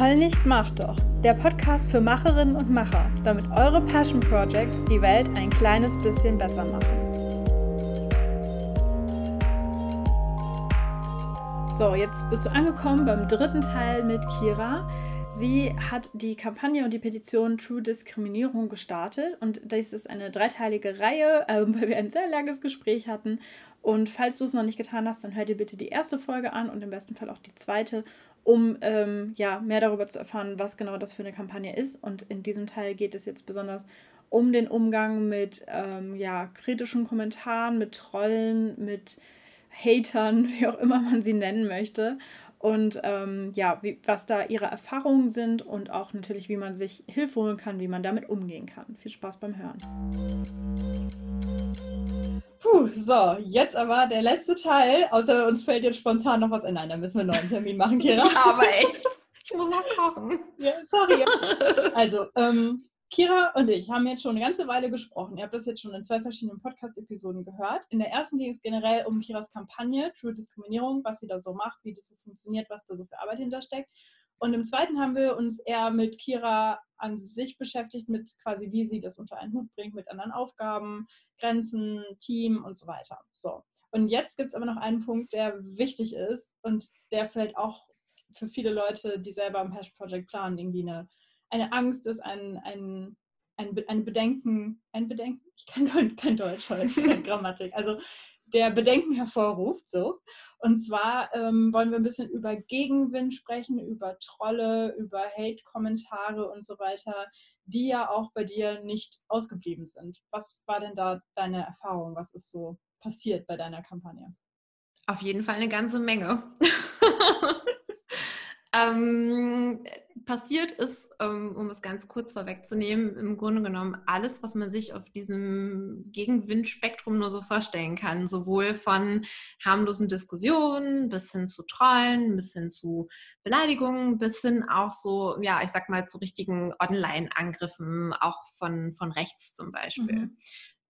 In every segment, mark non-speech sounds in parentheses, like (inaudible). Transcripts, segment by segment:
Heul nicht, mach doch. Der Podcast für Macherinnen und Macher, damit eure Passion Projects die Welt ein kleines bisschen besser machen. So, jetzt bist du angekommen beim dritten Teil mit Kira. Sie hat die Kampagne und die Petition True Diskriminierung gestartet und das ist eine dreiteilige Reihe, äh, (laughs) weil wir ein sehr langes Gespräch hatten. Und falls du es noch nicht getan hast, dann hör dir bitte die erste Folge an und im besten Fall auch die zweite, um ähm, ja, mehr darüber zu erfahren, was genau das für eine Kampagne ist. Und in diesem Teil geht es jetzt besonders um den Umgang mit ähm, ja, kritischen Kommentaren, mit Trollen, mit Hatern, (laughs) wie auch immer man sie nennen möchte. Und ähm, ja, wie, was da ihre Erfahrungen sind und auch natürlich, wie man sich Hilfe holen kann, wie man damit umgehen kann. Viel Spaß beim Hören. Puh, so, jetzt aber der letzte Teil. Außer uns fällt jetzt spontan noch was ein. Nein, dann müssen wir einen neuen Termin machen, Kira. ja, (laughs) aber echt. Ich muss noch kochen. Ja, sorry. Also, ähm, Kira und ich haben jetzt schon eine ganze Weile gesprochen. Ihr habt das jetzt schon in zwei verschiedenen Podcast-Episoden gehört. In der ersten ging es generell um Kiras Kampagne True Diskriminierung, was sie da so macht, wie das so funktioniert, was da so für Arbeit hintersteckt. Und im zweiten haben wir uns eher mit Kira an sich beschäftigt, mit quasi, wie sie das unter einen Hut bringt, mit anderen Aufgaben, Grenzen, Team und so weiter. So. Und jetzt gibt es aber noch einen Punkt, der wichtig ist und der vielleicht auch für viele Leute, die selber am Hash Project planen, irgendwie eine eine Angst ist, ein, ein, ein, ein Bedenken, ein Bedenken, (laughs) ich kann kein Deutsch heute, keine (laughs) Grammatik, also der Bedenken hervorruft. So. Und zwar ähm, wollen wir ein bisschen über Gegenwind sprechen, über Trolle, über Hate-Kommentare und so weiter, die ja auch bei dir nicht ausgeblieben sind. Was war denn da deine Erfahrung? Was ist so passiert bei deiner Kampagne? Auf jeden Fall eine ganze Menge. (laughs) Ähm, passiert ist, ähm, um es ganz kurz vorwegzunehmen, im Grunde genommen alles, was man sich auf diesem Gegenwindspektrum nur so vorstellen kann. Sowohl von harmlosen Diskussionen bis hin zu Trollen, bis hin zu Beleidigungen, bis hin auch so, ja, ich sag mal, zu richtigen Online-Angriffen, auch von, von rechts zum Beispiel. Mhm.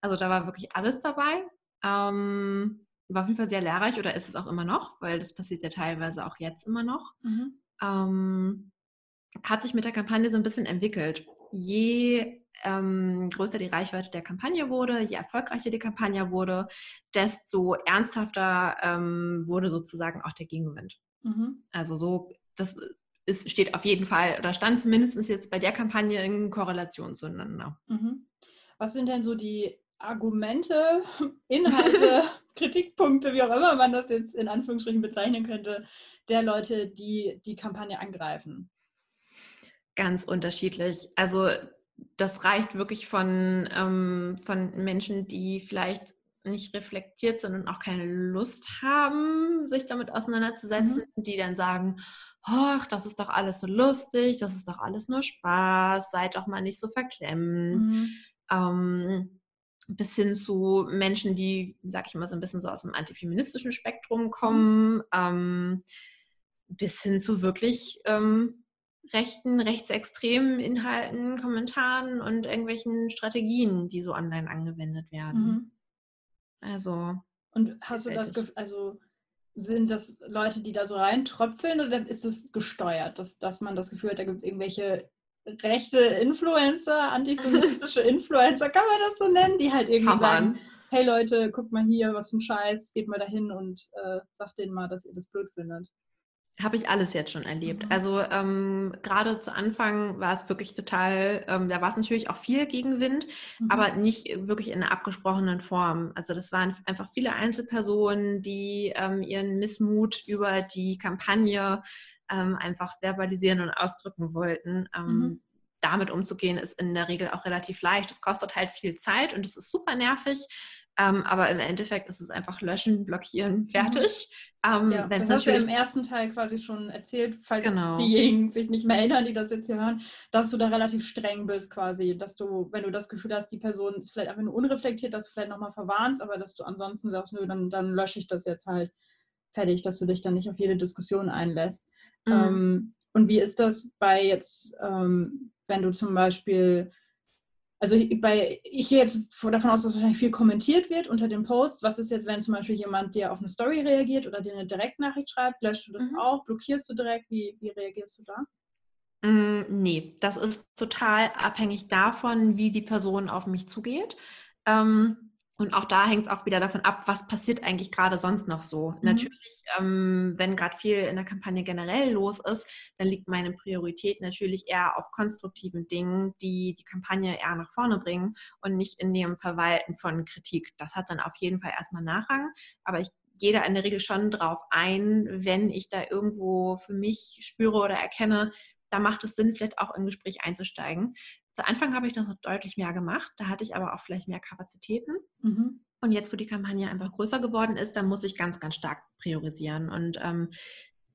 Also da war wirklich alles dabei. Ähm, war auf jeden Fall sehr lehrreich oder ist es auch immer noch, weil das passiert ja teilweise auch jetzt immer noch. Mhm ähm, hat sich mit der Kampagne so ein bisschen entwickelt. Je ähm, größer die Reichweite der Kampagne wurde, je erfolgreicher die Kampagne wurde, desto ernsthafter ähm, wurde sozusagen auch der Gegenwind. Mhm. Also so, das ist, steht auf jeden Fall, oder stand zumindest jetzt bei der Kampagne in Korrelation zueinander. Mhm. Was sind denn so die Argumente, (laughs) Inhalte, (laughs) Kritikpunkte, wie auch immer man das jetzt in Anführungsstrichen bezeichnen könnte, der Leute, die die Kampagne angreifen? Ganz unterschiedlich. Also das reicht wirklich von, ähm, von Menschen, die vielleicht nicht reflektiert sind und auch keine Lust haben, sich damit auseinanderzusetzen, mhm. die dann sagen, ach, das ist doch alles so lustig, das ist doch alles nur Spaß, seid doch mal nicht so verklemmt. Mhm. Ähm, bis hin zu Menschen, die, sag ich mal, so ein bisschen so aus dem antifeministischen Spektrum kommen, ähm, bis hin zu wirklich ähm, rechten, rechtsextremen Inhalten, Kommentaren und irgendwelchen Strategien, die so online angewendet werden. Mhm. Also. Und hast du das Gefühl, also sind das Leute, die da so reintröpfeln oder ist es gesteuert, dass, dass man das Gefühl hat, da gibt es irgendwelche rechte Influencer, antifeministische (laughs) Influencer, kann man das so nennen, die halt irgendwie kann sagen, man. hey Leute, guckt mal hier, was für ein Scheiß, geht mal dahin und äh, sagt denen mal, dass ihr das blöd findet. Habe ich alles jetzt schon erlebt. Mhm. Also ähm, gerade zu Anfang war es wirklich total, ähm, da war es natürlich auch viel Gegenwind, mhm. aber nicht wirklich in einer abgesprochenen Form. Also das waren einfach viele Einzelpersonen, die ähm, ihren Missmut über die Kampagne ähm, einfach verbalisieren und ausdrücken wollten. Ähm, mhm. Damit umzugehen ist in der Regel auch relativ leicht. Es kostet halt viel Zeit und es ist super nervig. Ähm, aber im Endeffekt ist es einfach löschen, blockieren, mhm. fertig. Ähm, ja, das hast du im ersten Teil quasi schon erzählt, falls genau. diejenigen sich nicht mehr erinnern, die das jetzt hier hören, dass du da relativ streng bist quasi, dass du, wenn du das Gefühl hast, die Person ist vielleicht einfach nur unreflektiert, dass du vielleicht nochmal verwarnst, aber dass du ansonsten sagst, nö, dann, dann lösche ich das jetzt halt fertig, dass du dich dann nicht auf jede Diskussion einlässt. Mhm. Ähm, und wie ist das bei jetzt, ähm, wenn du zum Beispiel, also bei, ich gehe jetzt davon aus, dass wahrscheinlich viel kommentiert wird unter dem Post. Was ist jetzt, wenn zum Beispiel jemand dir auf eine Story reagiert oder dir eine Direktnachricht schreibt? Löschst du das mhm. auch? Blockierst du direkt? Wie, wie reagierst du da? Mm, nee, das ist total abhängig davon, wie die Person auf mich zugeht. Ähm, und auch da hängt es auch wieder davon ab, was passiert eigentlich gerade sonst noch so. Mhm. Natürlich, ähm, wenn gerade viel in der Kampagne generell los ist, dann liegt meine Priorität natürlich eher auf konstruktiven Dingen, die die Kampagne eher nach vorne bringen und nicht in dem Verwalten von Kritik. Das hat dann auf jeden Fall erstmal Nachrang. Aber ich gehe da in der Regel schon drauf ein, wenn ich da irgendwo für mich spüre oder erkenne, da macht es Sinn, vielleicht auch in ein Gespräch einzusteigen. Zu Anfang habe ich das noch deutlich mehr gemacht, da hatte ich aber auch vielleicht mehr Kapazitäten. Mhm. Und jetzt, wo die Kampagne einfach größer geworden ist, da muss ich ganz, ganz stark priorisieren. Und ähm,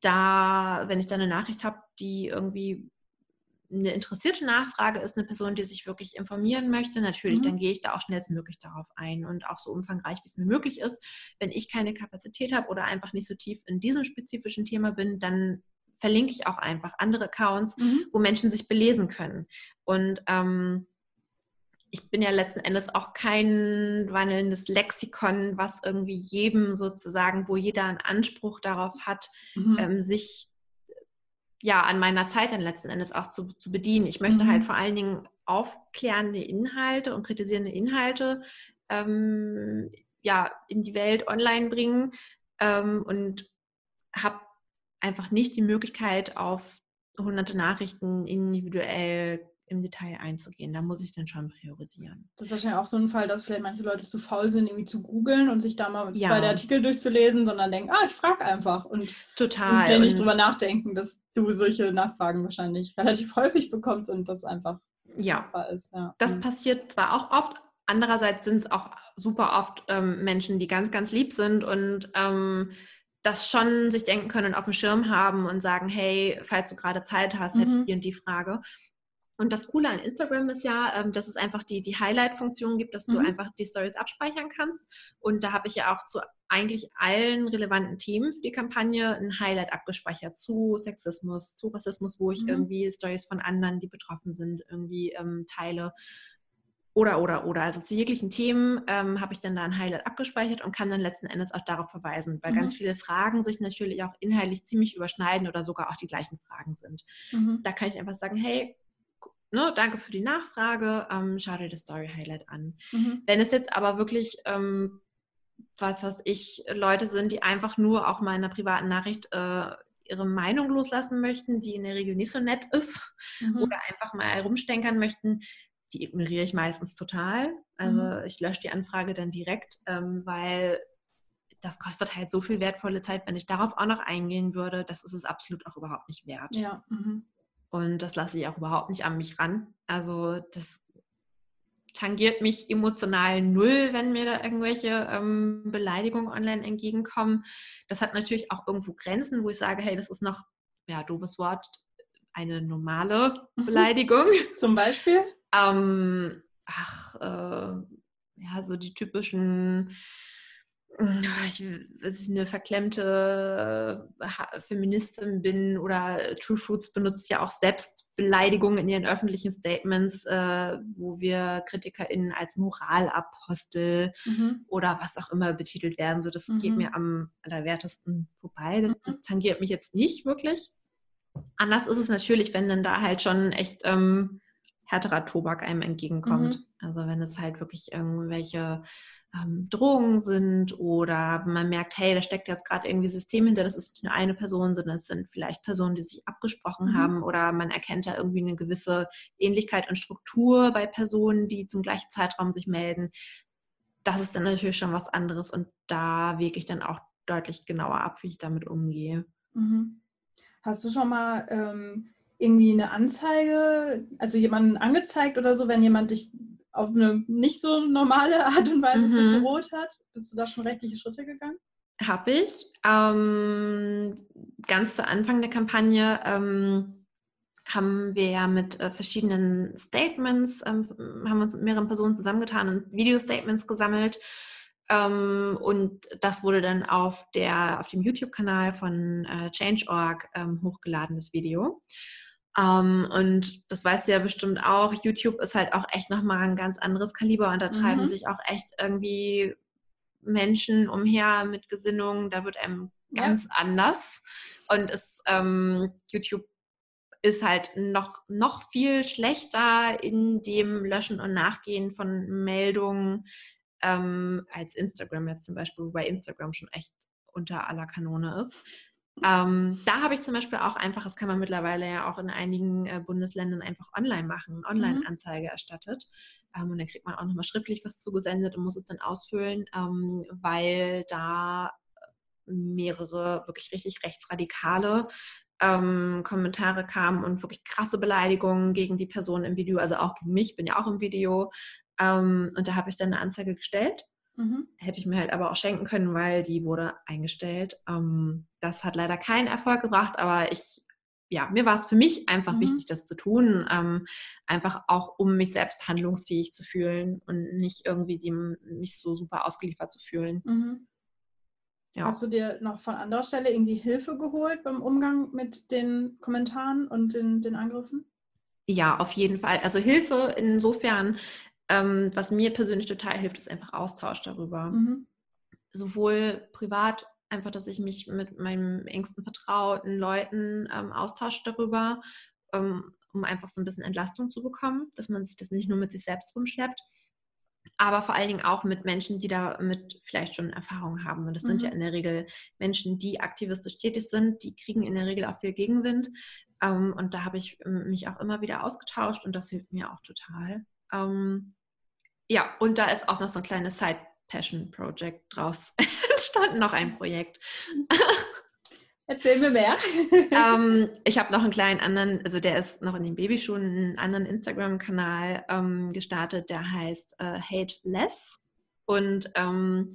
da, wenn ich dann eine Nachricht habe, die irgendwie eine interessierte Nachfrage ist, eine Person, die sich wirklich informieren möchte, natürlich, mhm. dann gehe ich da auch schnellstmöglich darauf ein und auch so umfangreich, wie es mir möglich ist. Wenn ich keine Kapazität habe oder einfach nicht so tief in diesem spezifischen Thema bin, dann verlinke ich auch einfach andere Accounts, mhm. wo Menschen sich belesen können. Und ähm, ich bin ja letzten Endes auch kein wandelndes Lexikon, was irgendwie jedem sozusagen, wo jeder einen Anspruch darauf hat, mhm. ähm, sich ja an meiner Zeit dann letzten Endes auch zu, zu bedienen. Ich möchte halt mhm. halt vor allen Dingen aufklärende Inhalte und kritisierende Inhalte ähm, ja in die Welt online bringen ähm, und habe einfach nicht die Möglichkeit, auf hunderte Nachrichten individuell im Detail einzugehen. Da muss ich dann schon priorisieren. Das ist wahrscheinlich auch so ein Fall, dass vielleicht manche Leute zu faul sind, irgendwie zu googeln und sich da mal ja. zwei der Artikel durchzulesen, sondern denken, ah, ich frage einfach. Und, Total. Und nicht drüber nachdenken, dass du solche Nachfragen wahrscheinlich relativ häufig bekommst und das einfach ja. ist. Ja. Das mhm. passiert zwar auch oft, andererseits sind es auch super oft ähm, Menschen, die ganz, ganz lieb sind und ähm, das schon sich denken können und auf dem Schirm haben und sagen, hey, falls du gerade Zeit hast, hätte ich mhm. die und die Frage. Und das Coole an Instagram ist ja, ähm, dass es einfach die, die Highlight-Funktion gibt, dass du mhm. einfach die Stories abspeichern kannst. Und da habe ich ja auch zu eigentlich allen relevanten Themen für die Kampagne ein Highlight abgespeichert zu Sexismus, zu Rassismus, wo ich mhm. irgendwie Stories von anderen, die betroffen sind, irgendwie ähm, teile. Oder, oder, oder. Also zu jeglichen Themen ähm, habe ich dann da ein Highlight abgespeichert und kann dann letzten Endes auch darauf verweisen, weil mhm. ganz viele Fragen sich natürlich auch inhaltlich ziemlich überschneiden oder sogar auch die gleichen Fragen sind. Mhm. Da kann ich einfach sagen, hey, ne, danke für die Nachfrage, ähm, schau dir das Story Highlight an. Mhm. Wenn es jetzt aber wirklich ähm, was, was ich, Leute sind, die einfach nur auch mal in einer privaten Nachricht äh, ihre Meinung loslassen möchten, die in der Regel nicht so nett ist mhm. oder einfach mal herumstenkern möchten, die ignoriere ich meistens total. Also mhm. ich lösche die Anfrage dann direkt, ähm, weil das kostet halt so viel wertvolle Zeit, wenn ich darauf auch noch eingehen würde. Das ist es absolut auch überhaupt nicht wert. Ja. Mhm. Und das lasse ich auch überhaupt nicht an mich ran. Also das tangiert mich emotional null, wenn mir da irgendwelche ähm, Beleidigungen online entgegenkommen. Das hat natürlich auch irgendwo Grenzen, wo ich sage, hey, das ist noch, ja, doofes Wort, eine normale mhm. Beleidigung. Zum Beispiel? Ähm, ach, äh, ja, so die typischen, ich, dass ich eine verklemmte äh, Feministin bin oder True Fruits benutzt ja auch Selbstbeleidigungen in ihren öffentlichen Statements, äh, wo wir KritikerInnen als Moralapostel mhm. oder was auch immer betitelt werden. So, das mhm. geht mir am allerwertesten vorbei. Das, das, mhm. tangiert mich jetzt nicht wirklich. Anders ist es natürlich, wenn dann da halt schon echt ähm, härterer Tobak einem entgegenkommt. Mhm. Also wenn es halt wirklich irgendwelche ähm, Drohungen sind oder man merkt, hey, da steckt jetzt gerade irgendwie System hinter, das ist nicht nur eine Person, sondern es sind vielleicht Personen, die sich abgesprochen mhm. haben oder man erkennt da irgendwie eine gewisse Ähnlichkeit und Struktur bei Personen, die zum gleichen Zeitraum sich melden. Das ist dann natürlich schon was anderes und da wege ich dann auch deutlich genauer ab, wie ich damit umgehe. Mhm. Hast du schon mal ähm, irgendwie eine Anzeige, also jemanden angezeigt oder so, wenn jemand dich auf eine nicht so normale Art und Weise mhm. bedroht hat? Bist du da schon rechtliche Schritte gegangen? Habe ich. Ähm, ganz zu Anfang der Kampagne ähm, haben wir ja mit äh, verschiedenen Statements, ähm, haben uns mit mehreren Personen zusammengetan und Video-Statements gesammelt. Ähm, und das wurde dann auf, der, auf dem YouTube-Kanal von äh, Change.org ähm, hochgeladen, das Video. Um, ähm, und das weißt du ja bestimmt auch, YouTube ist halt auch echt nochmal ein ganz anderes Kaliber und da treiben mhm. sich auch echt irgendwie Menschen umher mit Gesinnungen, da wird einem ganz ja. anders. Und es, ähm, YouTube ist halt noch, noch viel schlechter in dem Löschen und Nachgehen von Meldungen ähm, als Instagram jetzt zum Beispiel, wobei Instagram schon echt unter aller Kanone ist. Ähm, da habe ich zum Beispiel auch einfach, das kann man mittlerweile ja auch in einigen äh, Bundesländern einfach online machen, mhm. Online-Anzeige erstattet. Ähm, und dann kriegt man auch nochmal schriftlich was zugesendet und muss es dann ausfüllen, ähm, weil da mehrere wirklich richtig rechtsradikale ähm, Kommentare kamen und wirklich krasse Beleidigungen gegen die Person im Video, also auch gegen mich, bin ja auch im Video. Ähm, und da habe ich dann eine Anzeige gestellt. Mhm. Hätte ich mir halt aber auch schenken können, weil die wurde eingestellt. Ähm, das hat leider keinen Erfolg gebracht, aber ich, ja, mir war es für mich einfach mhm. wichtig, das zu tun. Ähm, einfach auch, um mich selbst handlungsfähig zu fühlen und nicht irgendwie dem, mich so super ausgeliefert zu fühlen. Mhm. Ja. Hast du dir noch von anderer Stelle irgendwie Hilfe geholt beim Umgang mit den Kommentaren und den, den Angriffen? Ja, auf jeden Fall. Also Hilfe insofern, ähm, was mir persönlich total hilft, ist einfach Austausch darüber. Mhm. Sowohl privat, einfach, dass ich mich mit meinen engsten vertrauten Leuten ähm, austausche darüber, ähm, um einfach so ein bisschen Entlastung zu bekommen, dass man sich das nicht nur mit sich selbst rumschleppt aber vor allen Dingen auch mit Menschen, die damit vielleicht schon Erfahrung haben. Und das mhm. sind ja mhm. in der Regel Menschen, die aktivistisch tätig sind, die kriegen in der Regel auch viel Gegenwind. Ähm, und da habe ich ähm, mich auch immer wieder ausgetauscht und das hilft mir auch total. Ähm, ja, und da ist auch noch so ein kleines Side-Passion-Project draus (laughs) entstanden, noch ein Projekt. (laughs) Erzähl mir mehr. (laughs) ähm, ich habe noch einen kleinen anderen, also der ist noch in den Babyschuhen, einen anderen Instagram-Kanal ähm, gestartet, der heißt äh, Hate Less. Und ähm,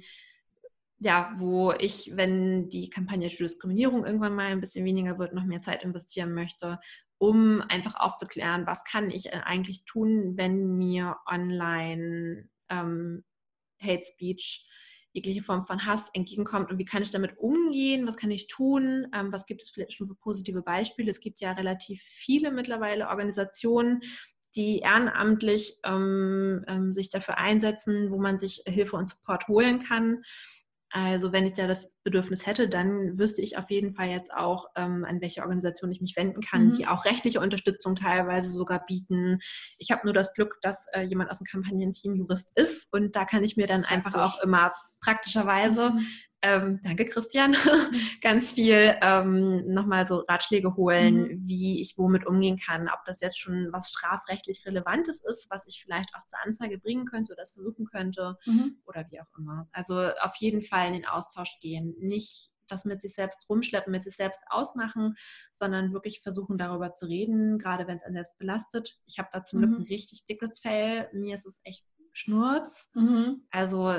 ja, wo ich, wenn die Kampagne für Diskriminierung irgendwann mal ein bisschen weniger wird, noch mehr Zeit investieren möchte, um einfach aufzuklären, was kann ich eigentlich tun, wenn mir online ähm, Hate Speech jegliche Form von Hass entgegenkommt und wie kann ich damit umgehen, was kann ich tun, ähm, was gibt es vielleicht schon für positive Beispiele. Es gibt ja relativ viele mittlerweile Organisationen, die ehrenamtlich ähm, ähm, sich dafür einsetzen, wo man sich Hilfe und Support holen kann. Also wenn ich da das Bedürfnis hätte, dann wüsste ich auf jeden Fall jetzt auch, ähm, an welche Organisation ich mich wenden kann, mhm. die auch rechtliche Unterstützung teilweise sogar bieten. Ich habe nur das Glück, dass äh, jemand aus dem Kampagnenteam Jurist ist und da kann ich mir dann einfach auch immer praktischerweise mhm ähm, danke Christian, (laughs) ganz viel ähm, nochmal so Ratschläge holen, mhm. wie ich womit umgehen kann, ob das jetzt schon was strafrechtlich Relevantes ist, was ich vielleicht auch zur Anzeige bringen könnte oder das versuchen könnte mhm. oder wie auch immer. Also auf jeden Fall in den Austausch gehen, nicht das mit sich selbst rumschleppen, mit sich selbst ausmachen, sondern wirklich versuchen darüber zu reden, gerade wenn es einen selbst belastet. Ich habe da zum Glück mhm. ein richtig dickes Fell, mir ist es echt Schnurz. Mhm. Also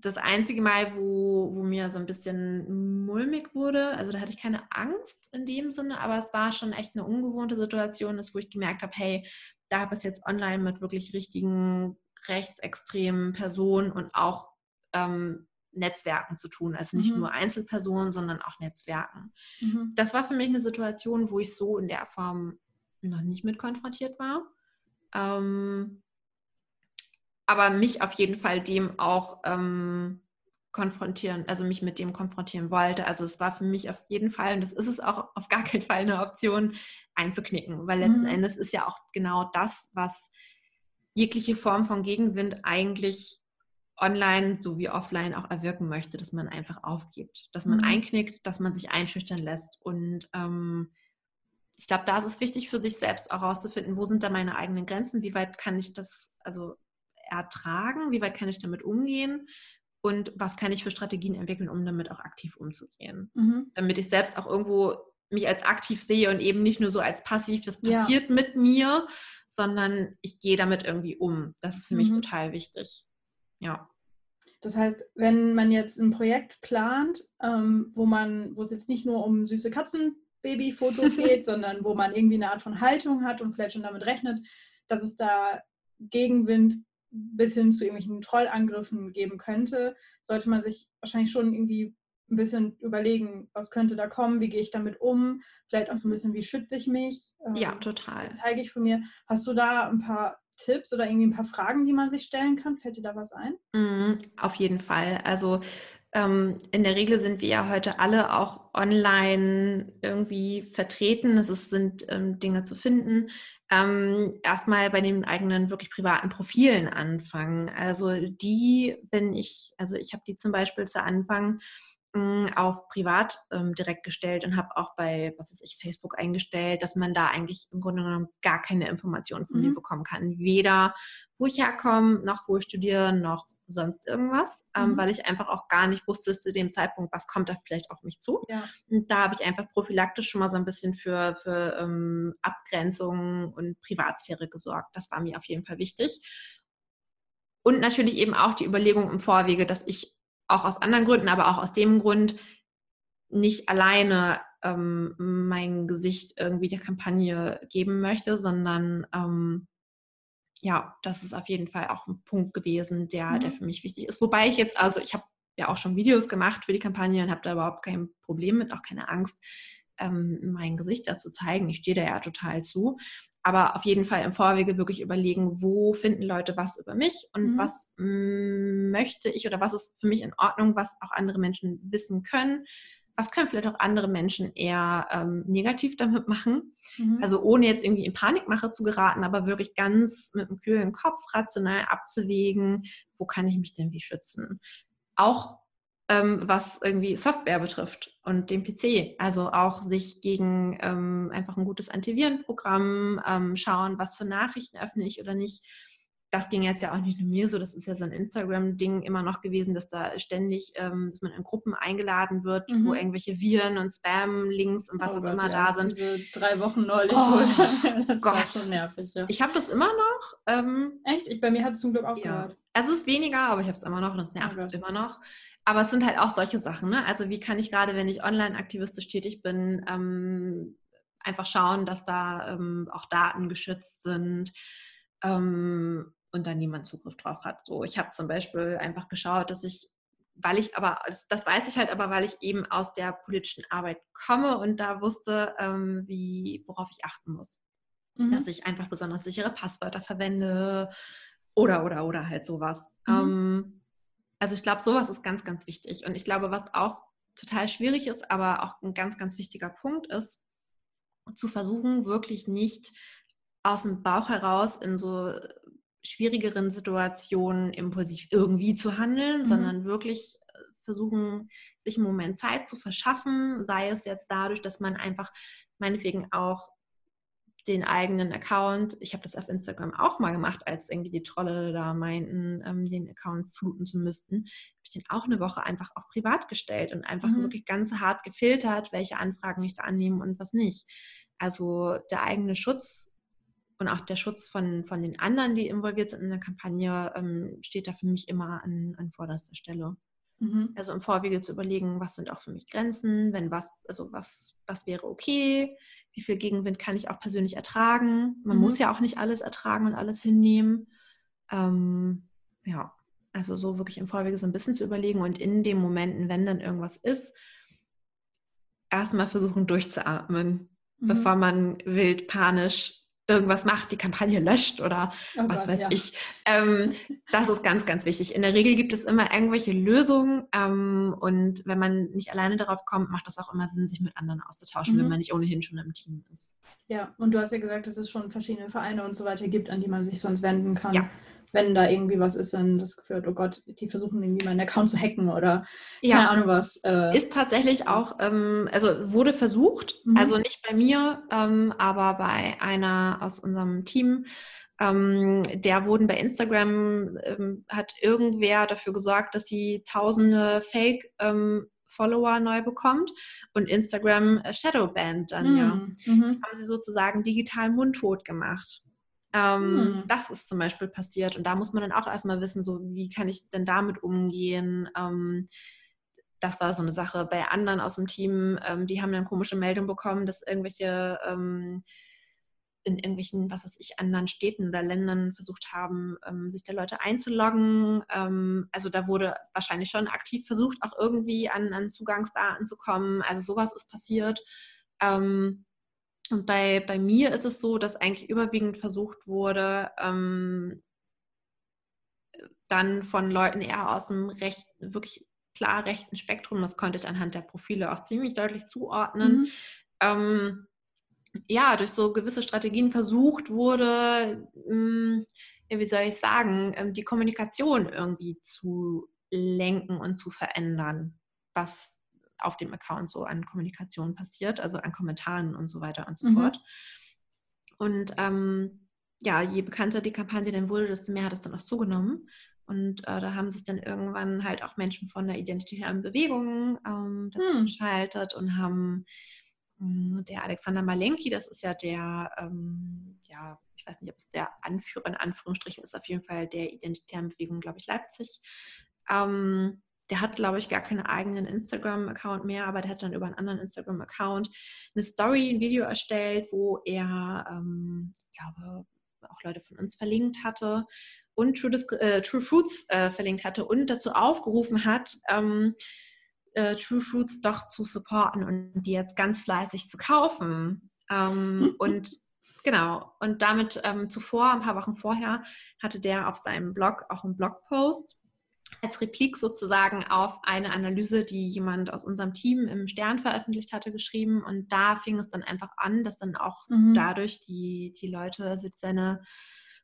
das einzige Mal, wo, wo mir so ein bisschen mulmig wurde, also da hatte ich keine Angst in dem Sinne, aber es war schon echt eine ungewohnte Situation, ist, wo ich gemerkt habe, hey, da habe ich es jetzt online mit wirklich richtigen rechtsextremen Personen und auch ähm, Netzwerken zu tun. Also nicht mhm. nur Einzelpersonen, sondern auch Netzwerken. Mhm. Das war für mich eine Situation, wo ich so in der Form noch nicht mit konfrontiert war. Ähm, aber mich auf jeden Fall dem auch ähm, konfrontieren, also mich mit dem konfrontieren wollte. Also es war für mich auf jeden Fall, und das ist es auch auf gar keinen Fall eine Option, einzuknicken, weil letzten mhm. Endes ist ja auch genau das, was jegliche Form von Gegenwind eigentlich online sowie offline auch erwirken möchte, dass man einfach aufgibt, dass man mhm. einknickt, dass man sich einschüchtern lässt. Und ähm, ich glaube, da ist es wichtig für sich selbst auch herauszufinden, wo sind da meine eigenen Grenzen, wie weit kann ich das, also ertragen? Wie weit kann ich damit umgehen? Und was kann ich für Strategien entwickeln, um damit auch aktiv umzugehen? Mhm. Damit ich selbst auch irgendwo mich als aktiv sehe und eben nicht nur so als passiv, das passiert ja. mit mir, sondern ich gehe damit irgendwie um. Das ist für mhm. mich total wichtig. Ja. Das heißt, wenn man jetzt ein Projekt plant, ähm, wo man, wo es jetzt nicht nur um süße Katzenbabyfotos (laughs) geht, sondern wo man irgendwie eine Art von Haltung hat und vielleicht schon damit rechnet, dass es da Gegenwind bis hin zu irgendwelchen Trollangriffen geben könnte, sollte man sich wahrscheinlich schon irgendwie ein bisschen überlegen, was könnte da kommen, wie gehe ich damit um, vielleicht auch so ein bisschen, wie schütze ich mich. Ja, ähm, total. Zeige ich von mir. Hast du da ein paar Tipps oder irgendwie ein paar Fragen, die man sich stellen kann? Fällt dir da was ein? Mm, auf jeden Fall. Also Ähm, in der Regel sind wir ja heute alle auch online irgendwie vertreten. Es ist, sind ähm, Dinge zu finden. Ähm, erstmal bei den eigenen wirklich privaten Profilen anfangen. Also die, wenn ich, also ich habe die zum Beispiel zu Anfang auf privat ähm, direkt gestellt und habe auch bei, was weiß ich, Facebook eingestellt, dass man da eigentlich im Grunde genommen gar keine Informationen von mhm. mir bekommen kann. Weder wo ich herkomme, noch wo ich studiere, noch sonst irgendwas, ähm, mhm. weil ich einfach auch gar nicht wusste zu dem Zeitpunkt, was kommt da vielleicht auf mich zu. Ja. Und da habe ich einfach prophylaktisch schon mal so ein bisschen für, für ähm, Abgrenzung und Privatsphäre gesorgt. Das war mir auf jeden Fall wichtig. Und natürlich eben auch die Überlegung im Vorwege, dass ich auch aus anderen Gründen, aber auch aus dem Grund nicht alleine ähm, mein Gesicht irgendwie der Kampagne geben möchte, sondern ähm, ja, das ist auf jeden Fall auch ein Punkt gewesen, der, mhm. der für mich wichtig ist. Wobei ich jetzt, also ich habe ja auch schon Videos gemacht für die Kampagne und habe da überhaupt kein Problem mit, auch keine Angst, ähm, mein Gesicht dazu zeigen. Ich stehe da ja total zu. Aber auf jeden Fall im Vorwege wirklich überlegen, wo finden Leute was über mich und mhm. was mm, möchte ich oder was ist für mich in Ordnung, was auch andere Menschen wissen können. Was können vielleicht auch andere Menschen eher ähm, negativ damit machen? Mhm. Also ohne jetzt irgendwie in Panikmache zu geraten, aber wirklich ganz mit einem kühlen Kopf rational abzuwägen, wo kann ich mich denn wie schützen? Auch ähm, was irgendwie Software betrifft und den PC. Also auch sich gegen ähm, einfach ein gutes Antivirenprogramm ähm, schauen, was für Nachrichten öffne ich oder nicht. Das ging jetzt ja auch nicht nur mir so, das ist ja so ein Instagram-Ding immer noch gewesen, dass da ständig, ähm, dass man in Gruppen eingeladen wird, mhm. wo irgendwelche Viren und Spam-Links und was oh auch Gott, immer ja. da sind. Diese drei Wochen neulich. Oh, (laughs) das Gott. war schon nervig. Ja. Ich habe das immer noch. Ähm, Echt? Ich, bei mir hat es zum Glück auch ja. gehört. Es ist weniger, aber ich habe es immer noch und es nervt oh immer noch. Aber es sind halt auch solche Sachen. Ne? Also wie kann ich gerade, wenn ich online aktivistisch tätig bin, ähm, einfach schauen, dass da ähm, auch Daten geschützt sind ähm, und da niemand Zugriff drauf hat. So, ich habe zum Beispiel einfach geschaut, dass ich, weil ich aber, das weiß ich halt aber, weil ich eben aus der politischen Arbeit komme und da wusste, ähm, wie, worauf ich achten muss. Mhm. Dass ich einfach besonders sichere Passwörter verwende oder, oder, oder halt sowas. Mhm. Ähm, also ich glaube, sowas ist ganz, ganz wichtig. Und ich glaube, was auch total schwierig ist, aber auch ein ganz, ganz wichtiger Punkt ist, zu versuchen, wirklich nicht aus dem Bauch heraus in so schwierigeren Situationen impulsiv irgendwie zu handeln, mhm. sondern wirklich äh, versuchen, sich einen Moment Zeit zu verschaffen, sei es jetzt dadurch, dass man einfach meinetwegen auch den eigenen Account. Ich habe das auf Instagram auch mal gemacht, als irgendwie die Trolle da meinten, ähm, den Account fluten zu müssten. Habe ich den auch eine Woche einfach auf privat gestellt und einfach mhm. wirklich ganz hart gefiltert, welche Anfragen ich da annehme und was nicht. Also der eigene Schutz und auch der Schutz von, von den anderen, die involviert sind in der Kampagne, ähm, steht da für mich immer an, an vorderster Stelle. Mhm. Also im Vorwege zu überlegen, was sind auch für mich Grenzen, wenn was, also was, was wäre okay, wie viel Gegenwind kann ich auch persönlich ertragen. Man mhm. muss ja auch nicht alles ertragen und alles hinnehmen. Ähm, ja, also so wirklich im Vorwege so ein bisschen zu überlegen und in den Momenten, wenn dann irgendwas ist, erstmal versuchen durchzuatmen, mhm. bevor man wild panisch irgendwas macht, die Kampagne löscht oder oh was Gott, weiß ja. ich. Ähm, das ist ganz, ganz wichtig. In der Regel gibt es immer irgendwelche Lösungen ähm, und wenn man nicht alleine darauf kommt, macht das auch immer Sinn, sich mit anderen auszutauschen, mhm. wenn man nicht ohnehin schon im Team ist. Ja, und du hast ja gesagt, dass es schon verschiedene Vereine und so weiter gibt, an die man sich sonst wenden kann. Ja wenn da irgendwie was ist, wenn das Gefühl hat, oh Gott, die versuchen irgendwie meinen Account zu hacken oder ja. keine Ahnung was. Äh. Ist tatsächlich auch, ähm, also wurde versucht, mhm. also nicht bei mir, ähm, aber bei einer aus unserem Team. Ähm, der wurden bei Instagram, ähm, hat irgendwer dafür gesorgt, dass sie tausende Fake ähm, Follower neu bekommt und Instagram Shadowband dann, mhm. ja. Mhm. Haben sie sozusagen digital mundtot gemacht. Ähm, hm. Das ist zum Beispiel passiert und da muss man dann auch erstmal wissen, so wie kann ich denn damit umgehen. Ähm, das war so eine Sache bei anderen aus dem Team, ähm, die haben dann komische Meldungen bekommen, dass irgendwelche ähm, in irgendwelchen, was weiß ich, anderen Städten oder Ländern versucht haben, ähm, sich da Leute einzuloggen. Ähm, also da wurde wahrscheinlich schon aktiv versucht, auch irgendwie an, an Zugangsdaten zu kommen. Also sowas ist passiert. Ähm, und bei, bei mir ist es so, dass eigentlich überwiegend versucht wurde, ähm, dann von Leuten eher aus dem Recht, wirklich klar rechten Spektrum. Das konnte ich anhand der Profile auch ziemlich deutlich zuordnen. Mhm. Ähm, ja, durch so gewisse Strategien versucht wurde, mh, hm, wie soll ich sagen, ähm, die Kommunikation irgendwie zu lenken und zu verändern, was auf dem Account so an Kommunikation passiert, also an Kommentaren und so weiter und so mhm. fort. Und ähm, ja, je bekannter die Kampagne dann wurde, desto mehr hat es dann auch zugenommen. Und äh, da haben sich dann irgendwann halt auch Menschen von der identitären Bewegung ähm, dazu hm. geschaltet und haben mh, hm, der Alexander Malenki, das ist ja der, ähm, ja, ich weiß nicht, ob es der Anführer in Anführungsstrichen ist, auf jeden Fall der identitären Bewegung, glaube ich, Leipzig. Ähm, der hat, glaube ich, gar keinen eigenen Instagram-Account mehr, aber der hat dann über einen anderen Instagram-Account eine Story, ein Video erstellt, wo er, ähm, ich glaube, auch Leute von uns verlinkt hatte und True, äh, True Fruits äh, verlinkt hatte und dazu aufgerufen hat, ähm, äh, True Fruits doch zu supporten und die jetzt ganz fleißig zu kaufen. Ähm, (laughs) und genau, und damit ähm, zuvor, ein paar Wochen vorher, hatte der auf seinem Blog auch einen Blogpost als Replik sozusagen auf eine Analyse, die jemand aus unserem Team im Stern veröffentlicht hatte, geschrieben. Und da fing es dann einfach an, dass dann auch mhm. dadurch die, die Leute, also seine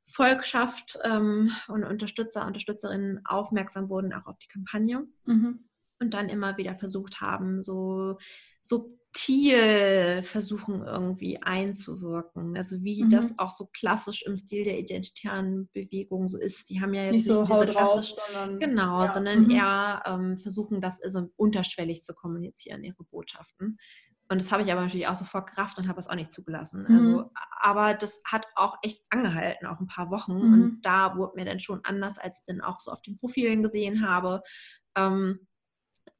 Volkschaft ähm, und Unterstützer, Unterstützerinnen aufmerksam wurden auch auf die Kampagne. Mhm. Und dann immer wieder versucht haben, so, so subtil versuchen irgendwie einzuwirken. Also wie mhm. das auch so klassisch im Stil der identitären Bewegung so ist. Die haben ja jetzt nicht, nicht so diese klassisch, sondern, genau, ja. sondern mhm. eher ähm, versuchen, das also unterschwellig zu kommunizieren, ihre Botschaften. Und das habe ich aber natürlich auch sofort gerafft und habe es auch nicht zugelassen. Mhm. Also, aber das hat auch echt angehalten, auch ein paar Wochen. Und mhm. da wurde mir dann schon anders, als ich dann auch so auf den Profilen gesehen habe, ähm,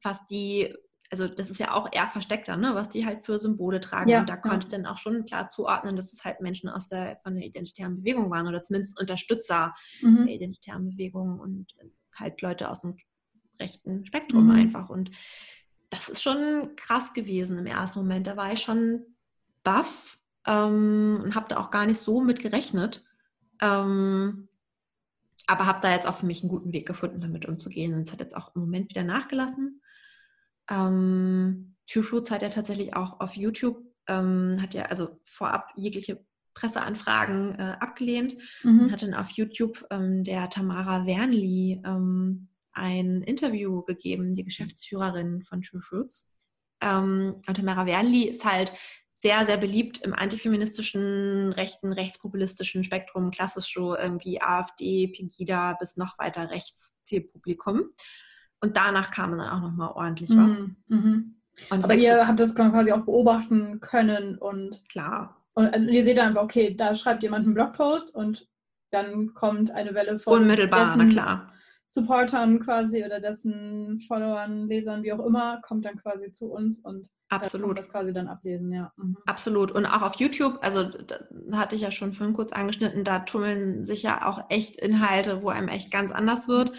was die also das ist ja auch eher versteckter, ne, was die halt für Symbole tragen. Ja, und da konnte ja. ich dann auch schon klar zuordnen, dass es halt Menschen aus der von der identitären Bewegung waren oder zumindest Unterstützer mhm. der identitären Bewegung und halt Leute aus dem rechten Spektrum mhm. einfach. Und das ist schon krass gewesen im ersten Moment. Da war ich schon baff ähm, und habe da auch gar nicht so mit gerechnet. Ähm, aber habe da jetzt auch für mich einen guten Weg gefunden, damit umzugehen. Und es hat jetzt auch im Moment wieder nachgelassen. Ähm, True Fruits hat ja tatsächlich auch auf YouTube, ähm, hat ja also vorab jegliche Presseanfragen äh, abgelehnt mhm. und hat dann auf YouTube ähm, der Tamara Wernli ähm, ein Interview gegeben, die Geschäftsführerin von True Fruits. Ähm, und Tamara Wernli ist halt sehr, sehr beliebt im antifeministischen, rechten, rechtspopulistischen Spektrum, klassisch so irgendwie AfD, Pegida bis noch weiter rechts Zielpublikum. Und danach kam dann auch nochmal ordentlich mhm. was. Mhm. Aber ihr habt das quasi auch beobachten können und klar. Und ihr seht dann, okay, da schreibt jemand einen Blogpost und dann kommt eine Welle von unmittelbar, na klar. Supportern quasi oder dessen Followern, Lesern, wie auch immer, kommt dann quasi zu uns und Absolut. das quasi dann ablesen, ja. Mhm. Absolut. Und auch auf YouTube, also da hatte ich ja schon vorhin kurz angeschnitten, da tummeln sich ja auch echt Inhalte, wo einem echt ganz anders wird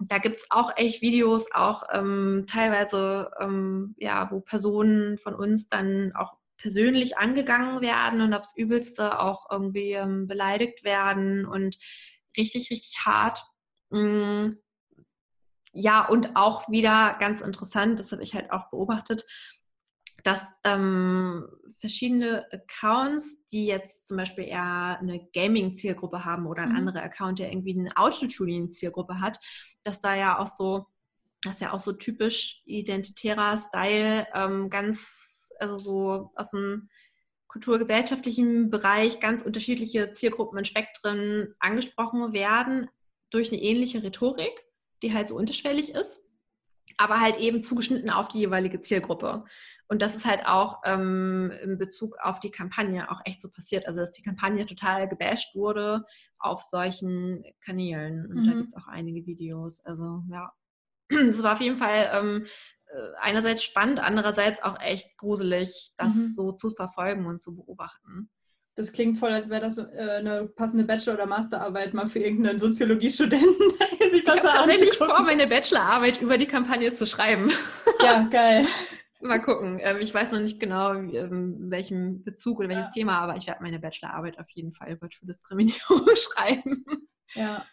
da gibt es auch echt Videos, auch ähm, teilweise, ähm, ja, wo Personen von uns dann auch persönlich angegangen werden und aufs Übelste auch irgendwie ähm, beleidigt werden und richtig, richtig hart. Mm, ja, und auch wieder ganz interessant, das habe ich halt auch beobachtet, dass ähm, verschiedene Accounts, die jetzt zum Beispiel eher eine Gaming-Zielgruppe haben oder ein mhm. anderer Account, der irgendwie eine Autotuning-Zielgruppe hat, dass da ja auch so, das ist ja auch so typisch identitärer Style, ähm, ganz, also so aus dem kulturgesellschaftlichen Bereich ganz unterschiedliche Zielgruppen und Spektren angesprochen werden durch eine ähnliche Rhetorik, die halt so unterschwellig ist aber halt eben zugeschnitten auf die jeweilige Zielgruppe. Und das ist halt auch ähm, in Bezug auf die Kampagne auch echt so passiert. Also, dass die Kampagne total gebasht wurde auf solchen Kanälen. Und mhm. da gibt es auch einige Videos. Also, ja. (clears throat) Es war auf jeden Fall ähm, äh, einerseits spannend, andererseits auch echt gruselig, das mhm. so zu verfolgen und zu beobachten. Das klingt voll, als wäre das äh, eine passende Bachelor- oder Masterarbeit mal für irgendeinen Soziologiestudenten. (laughs) ich habe tatsächlich vor, meine Bachelorarbeit über die Kampagne zu schreiben. (laughs) Ja, geil. Mal gucken. Ähm, ich weiß noch nicht genau, ähm, welchem Bezug oder welches ja. Thema, aber ich werde meine Bachelorarbeit auf jeden Fall über Diskriminierung (laughs) schreiben. Ja.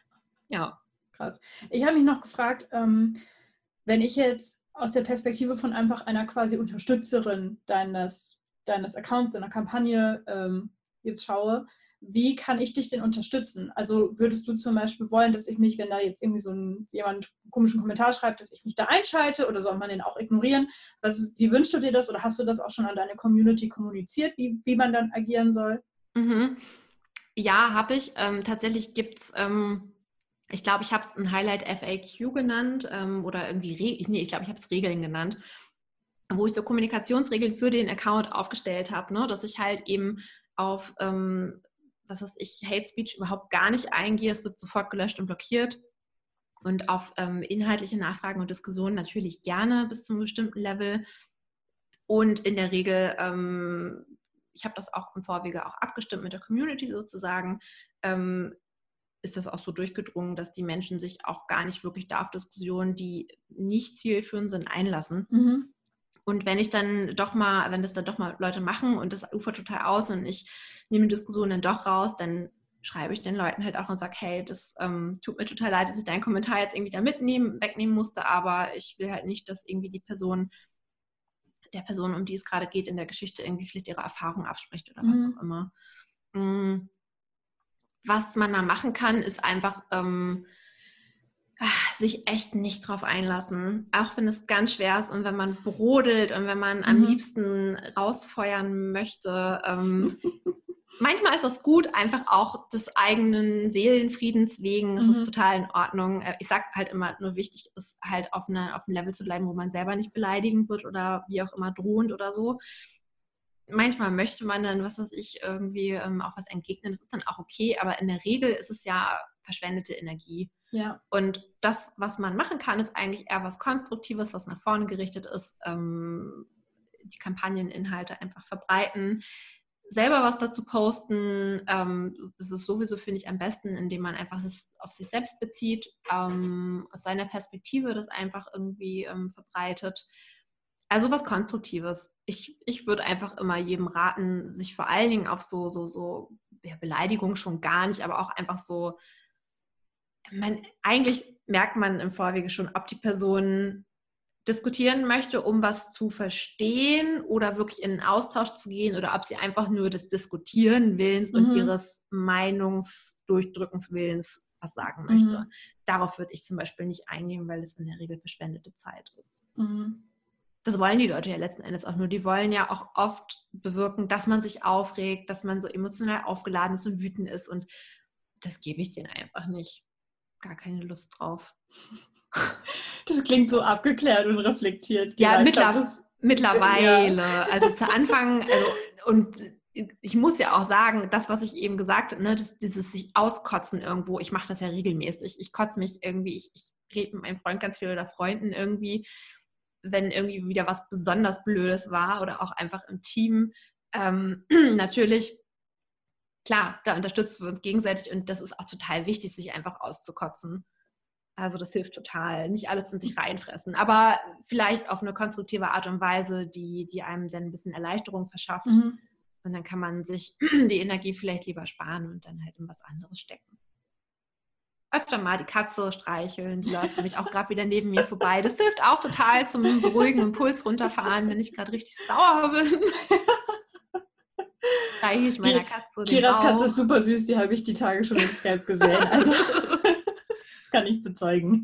Ja. Krass. Ich habe mich noch gefragt, ähm, wenn ich jetzt aus der Perspektive von einfach einer quasi Unterstützerin deines, deines Accounts, deiner Kampagne ähm, jetzt schaue, wie kann ich dich denn unterstützen? Also würdest du zum Beispiel wollen, dass ich mich, wenn da jetzt irgendwie so ein, jemand einen komischen Kommentar schreibt, dass ich mich da einschalte oder soll man den auch ignorieren? Was, wie wünschst du dir das oder hast du das auch schon an deine Community kommuniziert, wie, wie man dann agieren soll? Mhm. Ja, habe ich. Ähm, tatsächlich gibt es, ähm, ich glaube, ich habe es ein Highlight FAQ genannt ähm, oder irgendwie, Re nee, ich glaube, ich habe es Regeln genannt wo ich so Kommunikationsregeln für den Account aufgestellt habe, ne? dass ich halt eben auf ähm, was weiß ich, Hate Speech überhaupt gar nicht eingehe. Es wird sofort gelöscht und blockiert. Und auf ähm, inhaltliche Nachfragen und Diskussionen natürlich gerne bis zu einem bestimmten Level. Und in der Regel, ähm, ich habe das auch im Vorwege auch abgestimmt mit der Community sozusagen, ähm, ist das auch so durchgedrungen, dass die Menschen sich auch gar nicht wirklich da auf Diskussionen, die nicht zielführend sind, einlassen. Mhm. Und wenn ich dann doch mal, wenn das dann doch mal Leute machen und das ufert total aus und ich nehme die Diskussion dann doch raus, dann schreibe ich den Leuten halt auch und sage, hey, das ähm, tut mir total leid, dass ich deinen Kommentar jetzt irgendwie da mitnehmen, wegnehmen musste, aber ich will halt nicht, dass irgendwie die Person, der Person, um die es gerade geht in der Geschichte, irgendwie vielleicht ihre Erfahrung abspricht oder was mhm. auch immer. Mhm. Was man da machen kann, ist einfach ähm, sich echt nicht drauf einlassen, auch wenn es ganz schwer ist und wenn man brodelt und wenn man am mhm. liebsten rausfeuern möchte. Ähm, (laughs) manchmal ist das gut, einfach auch des eigenen Seelenfriedens wegen. Es mhm. ist total in Ordnung. Äh, ich sage halt immer, nur wichtig ist halt auf, eine, auf einem Level zu bleiben, wo man selber nicht beleidigen wird oder wie auch immer drohend oder so. Manchmal möchte man dann, was weiß ich, irgendwie ähm, auch was entgegnen. Das ist dann auch okay, aber in der Regel ist es ja verschwendete Energie. Ja. Und das, was man machen kann, ist eigentlich eher was Konstruktives, was nach vorne gerichtet ist. Ähm, die Kampagneninhalte einfach verbreiten, selber was dazu posten. Ähm, das ist sowieso, finde ich, am besten, indem man einfach das auf sich selbst bezieht, ähm, aus seiner Perspektive das einfach irgendwie ähm, verbreitet. Also was Konstruktives. Ich, ich würde einfach immer jedem raten, sich vor allen Dingen auf so, so, so ja, Beleidigung schon gar nicht, aber auch einfach so man, eigentlich merkt man im Vorwege schon, ob die Person diskutieren möchte, um was zu verstehen oder wirklich in einen Austausch zu gehen oder ob sie einfach nur des Diskutieren Willens mhm. und ihres Meinungsdurchdrückenswillens was sagen möchte. Mhm. Darauf würde ich zum Beispiel nicht eingehen, weil es in der Regel verschwendete Zeit ist. Mhm. Das wollen die Leute ja letzten Endes auch nur. Die wollen ja auch oft bewirken, dass man sich aufregt, dass man so emotional aufgeladen ist und wütend ist und das gebe ich denen einfach nicht gar keine Lust drauf. (laughs) Das klingt so abgeklärt und reflektiert. Ja, mittler glaub, mittlerweile. Ja. (laughs) Also zu Anfang, also, und ich muss ja auch sagen, das, was ich eben gesagt habe, ne, das, dieses sich auskotzen irgendwo, ich mache das ja regelmäßig. Ich kotze mich irgendwie, ich, ich rede mit meinem Freund ganz viel oder Freunden irgendwie, wenn irgendwie wieder was besonders Blödes war oder auch einfach im Team. Ähm, (clears throat) natürlich klar, da unterstützen wir uns gegenseitig und das ist auch total wichtig, sich einfach auszukotzen. Also das hilft total. Nicht alles in sich reinfressen, aber vielleicht auf eine konstruktive Art und Weise, die, die einem dann ein bisschen Erleichterung verschafft. Mhm. Und dann kann man sich (clears throat) die Energie vielleicht lieber sparen und dann halt in was anderes stecken. Öfter mal die Katze streicheln, die läuft nämlich auch gerade wieder neben mir vorbei. Das hilft auch total zum beruhigen und Puls runterfahren, wenn ich gerade richtig sauer bin. (laughs) Reiche ich meiner Katze. Kiras Katze ist super süß, die habe ich die Tage schon im Skype gesehen. Also, (laughs) das kann ich bezeugen.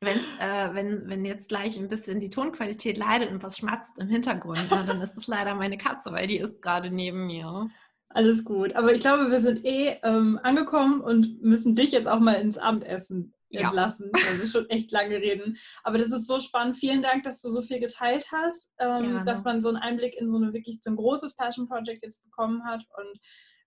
Äh, wenn, wenn jetzt gleich ein bisschen die Tonqualität leidet und was schmatzt im Hintergrund, na, dann ist es leider meine Katze, weil die ist gerade neben mir. Alles gut. Aber ich glaube, wir sind eh ähm, angekommen und müssen dich jetzt auch mal ins Abendessen entlassen, ja. weil wir schon echt lange reden. Aber das ist so spannend. Vielen Dank, dass du so viel geteilt hast, ähm, dass man so einen Einblick in so eine wirklich so ein großes Passion Project jetzt bekommen hat und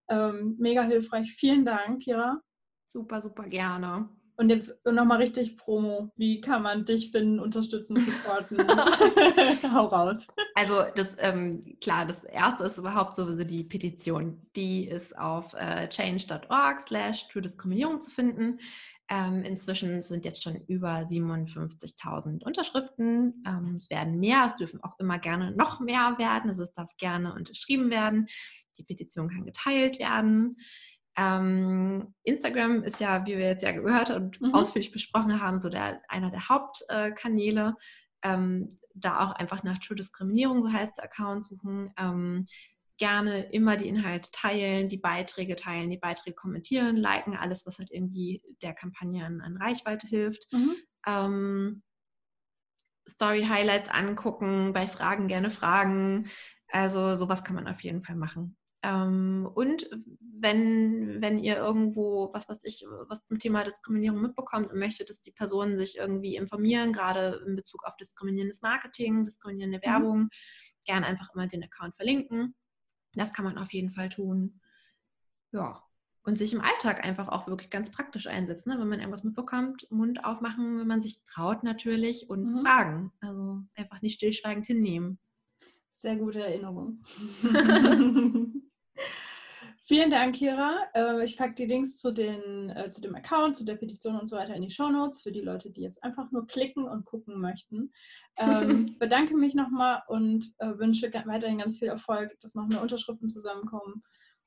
ähm, mega hilfreich. Vielen Dank, Kira. Super, super gerne. Und jetzt nochmal richtig Promo. Wie kann man dich finden, unterstützen, supporten? (laughs) Hau raus. Also das, ähm, klar, das erste ist überhaupt sowieso die Petition. Die ist auf äh, change.org slash True Diskriminierung zu finden. Ähm, inzwischen sind jetzt schon über 57.000 Unterschriften. Ähm, es werden mehr, es dürfen auch immer gerne noch mehr werden. Also es darf gerne unterschrieben werden. Die Petition kann geteilt werden. Ähm, Instagram ist ja, wie wir jetzt ja gehört und mhm. ausführlich besprochen haben, so der, einer der Hauptkanäle. Ähm, da auch einfach nach True Diskriminierung, so heißt der Account, suchen. Ähm, gerne immer die Inhalte teilen, die Beiträge teilen, die Beiträge kommentieren, liken, alles, was halt irgendwie der Kampagne an, an Reichweite hilft. Mhm. Ähm, Story-Highlights angucken, bei Fragen gerne fragen. Also sowas kann man auf jeden Fall machen. Ähm, und wenn, wenn ihr irgendwo, was weiß ich, was zum Thema Diskriminierung mitbekommt und möchtet, dass die Personen sich irgendwie informieren, gerade in Bezug auf diskriminierendes Marketing, diskriminierende mhm. Werbung, mhm. gern einfach immer den Account verlinken. Das kann man auf jeden Fall tun. Ja. Und sich im Alltag einfach auch wirklich ganz praktisch einsetzen. Ne? Wenn man irgendwas mitbekommt, Mund aufmachen, wenn man sich traut natürlich und mhm. fragen. Also einfach nicht stillschweigend hinnehmen. Sehr gute Erinnerung. (laughs) (laughs) Vielen Dank, Kira. Äh, ich packe die Links zu, den, äh, zu dem Account, zu der Petition und so weiter in die Show Notes für die Leute, die jetzt einfach nur klicken und gucken möchten. Ähm, (laughs) bedanke mich nochmal und äh, wünsche weiterhin ganz viel Erfolg, dass noch mehr Unterschriften zusammenkommen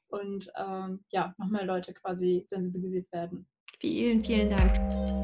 und ähm, ja, noch mehr Leute quasi sensibilisiert werden. Vielen, vielen Dank.